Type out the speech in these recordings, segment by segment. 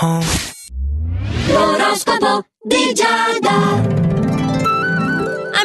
home. L'oroscopo di Giada.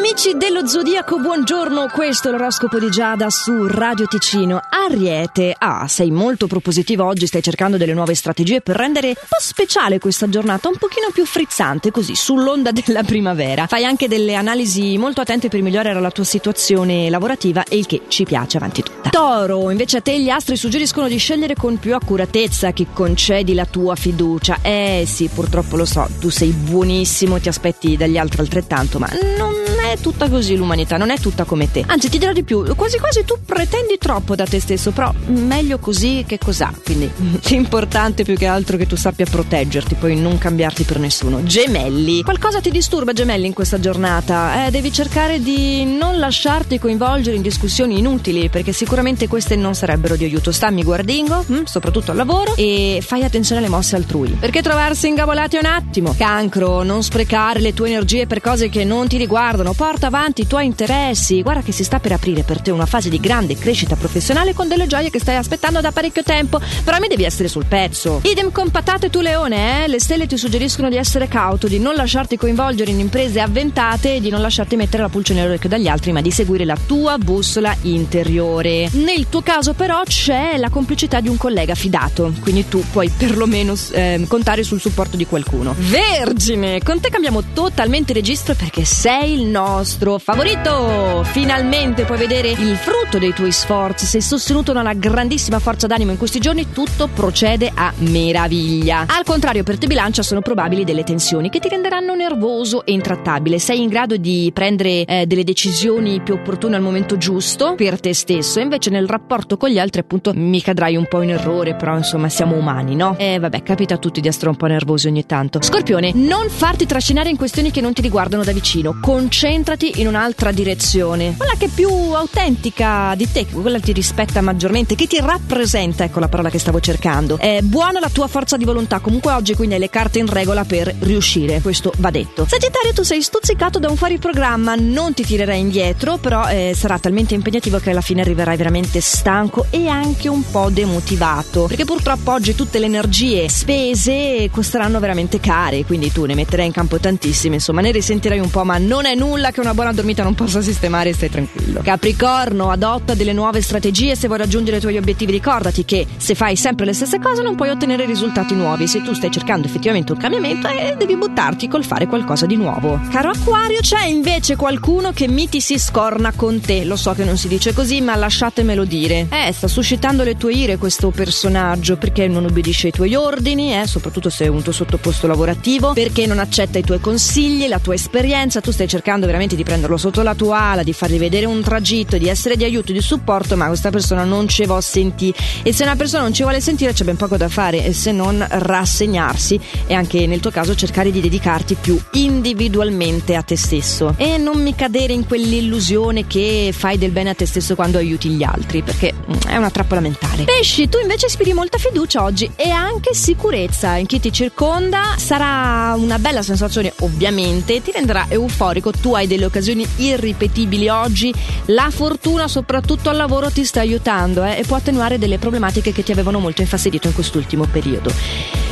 Amici dello Zodiaco, buongiorno, questo è l'oroscopo di Giada su Radio Ticino. Ariete, ah, sei molto propositivo oggi, stai cercando delle nuove strategie per rendere un po' speciale questa giornata, un pochino più frizzante, così, sull'onda della primavera. Fai anche delle analisi molto attente per migliorare la tua situazione lavorativa e il che ci piace avanti tutta. Toro, invece a te gli astri suggeriscono di scegliere con più accuratezza chi concedi la tua fiducia. Eh sì, purtroppo lo so, tu sei buonissimo, ti aspetti dagli altri altrettanto, ma non tutta così l'umanità, non è tutta come te. Anzi, ti dirò di più, quasi quasi tu pretendi troppo da te stesso, però meglio così che cos'ha. Quindi l'importante più che altro che tu sappia proteggerti, poi non cambiarti per nessuno. Gemelli. Qualcosa ti disturba, gemelli, in questa giornata? Eh, devi cercare di non lasciarti coinvolgere in discussioni inutili, perché sicuramente queste non sarebbero di aiuto. Stammi guardingo, hm, soprattutto al lavoro, e fai attenzione alle mosse altrui. Perché trovarsi ingavolati un attimo. Cancro, non sprecare le tue energie per cose che non ti riguardano porta avanti i tuoi interessi. Guarda che si sta per aprire per te una fase di grande crescita professionale con delle gioie che stai aspettando da parecchio tempo. Però mi devi essere sul pezzo. Idem con patate tu leone, eh? Le stelle ti suggeriscono di essere cauto, di non lasciarti coinvolgere in imprese avventate e di non lasciarti mettere la pulce nell'orecchio dagli altri, ma di seguire la tua bussola interiore. Nel tuo caso, però, c'è la complicità di un collega fidato, quindi tu puoi perlomeno eh, contare sul supporto di qualcuno. Vergine, con te cambiamo totalmente registro perché sei il nostro favorito. Finalmente puoi vedere il frutto dei tuoi sforzi. Sei sostenuto da una grandissima forza d'animo in questi giorni, tutto procede a meraviglia. Al contrario, per te bilancia sono probabili delle tensioni che ti renderanno nervoso e intrattabile. Sei in grado di prendere eh, delle decisioni più opportune al momento giusto per te stesso, e invece nel rapporto con gli altri, appunto, mi cadrai un po' in errore, però insomma siamo umani, no? E eh, vabbè, capita a tutti di essere un po' nervosi ogni tanto. Scorpione, non farti trascinare in questioni che non ti riguardano da vicino. Concentrati in un'altra direzione. Quella che è più autentica di te, quella che ti rispetta maggiormente, che ti rappresenta, ecco la parola che stavo cercando. È buona la tua forza di volontà, comunque oggi quindi hai le carte in regola per riuscire, questo va detto. Sagittario, tu sei stuzzicato da un fuori programma, non ti tirerai indietro, però eh, sarà talmente impegnativo che alla fine arriverai veramente stanco e anche un po' demotivato, perché purtroppo oggi tutte le energie spese costeranno veramente care, quindi tu ne metterai in campo tantissime, insomma ne risentirai un po', ma non è nulla che una buona dormita non possa sistemare stai tranquillo. Capricorno, adotta delle nuove strategie se vuoi raggiungere i tuoi obiettivi, ricordati che se fai sempre le stesse cose non puoi ottenere risultati nuovi, se tu stai cercando effettivamente un cambiamento eh, devi buttarti col fare qualcosa di nuovo. Caro Acquario, c'è invece qualcuno che miti si scorna con te, lo so che non si dice così, ma lasciatemelo dire. Eh, sta suscitando le tue ire questo personaggio perché non obbedisce ai tuoi ordini, eh, soprattutto se è un tuo sottoposto lavorativo, perché non accetta i tuoi consigli, la tua esperienza, tu stai cercando veramente di prenderlo sotto la tua ala, di fargli vedere un tragitto, di essere di aiuto, di supporto, ma questa persona non ci vuole sentire. E se una persona non ci vuole sentire c'è ben poco da fare, se non rassegnarsi e anche nel tuo caso cercare di dedicarti più individualmente a te stesso. E non mi cadere in quell'illusione che fai del bene a te stesso quando aiuti gli altri, perché mm, è una trappola mentale. Pesci, tu invece ispiri molta fiducia oggi e anche sicurezza in chi ti circonda. Sarà una bella sensazione, ovviamente, ti renderà euforico. Tu hai delle occasioni irripetibili oggi. La fortuna, soprattutto al lavoro, ti sta aiutando eh, e può attenuare delle problematiche che ti avevano molto infastidito in quest'ultimo periodo.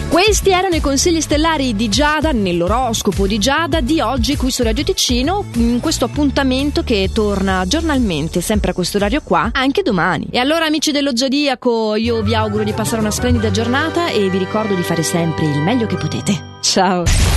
Questi erano i consigli stellari di Giada nell'oroscopo di Giada di oggi qui su Radio Ticino, in questo appuntamento che torna giornalmente, sempre a questo orario qua, anche domani. E allora amici dello Zodiaco, io vi auguro di passare una splendida giornata e vi ricordo di fare sempre il meglio che potete. Ciao!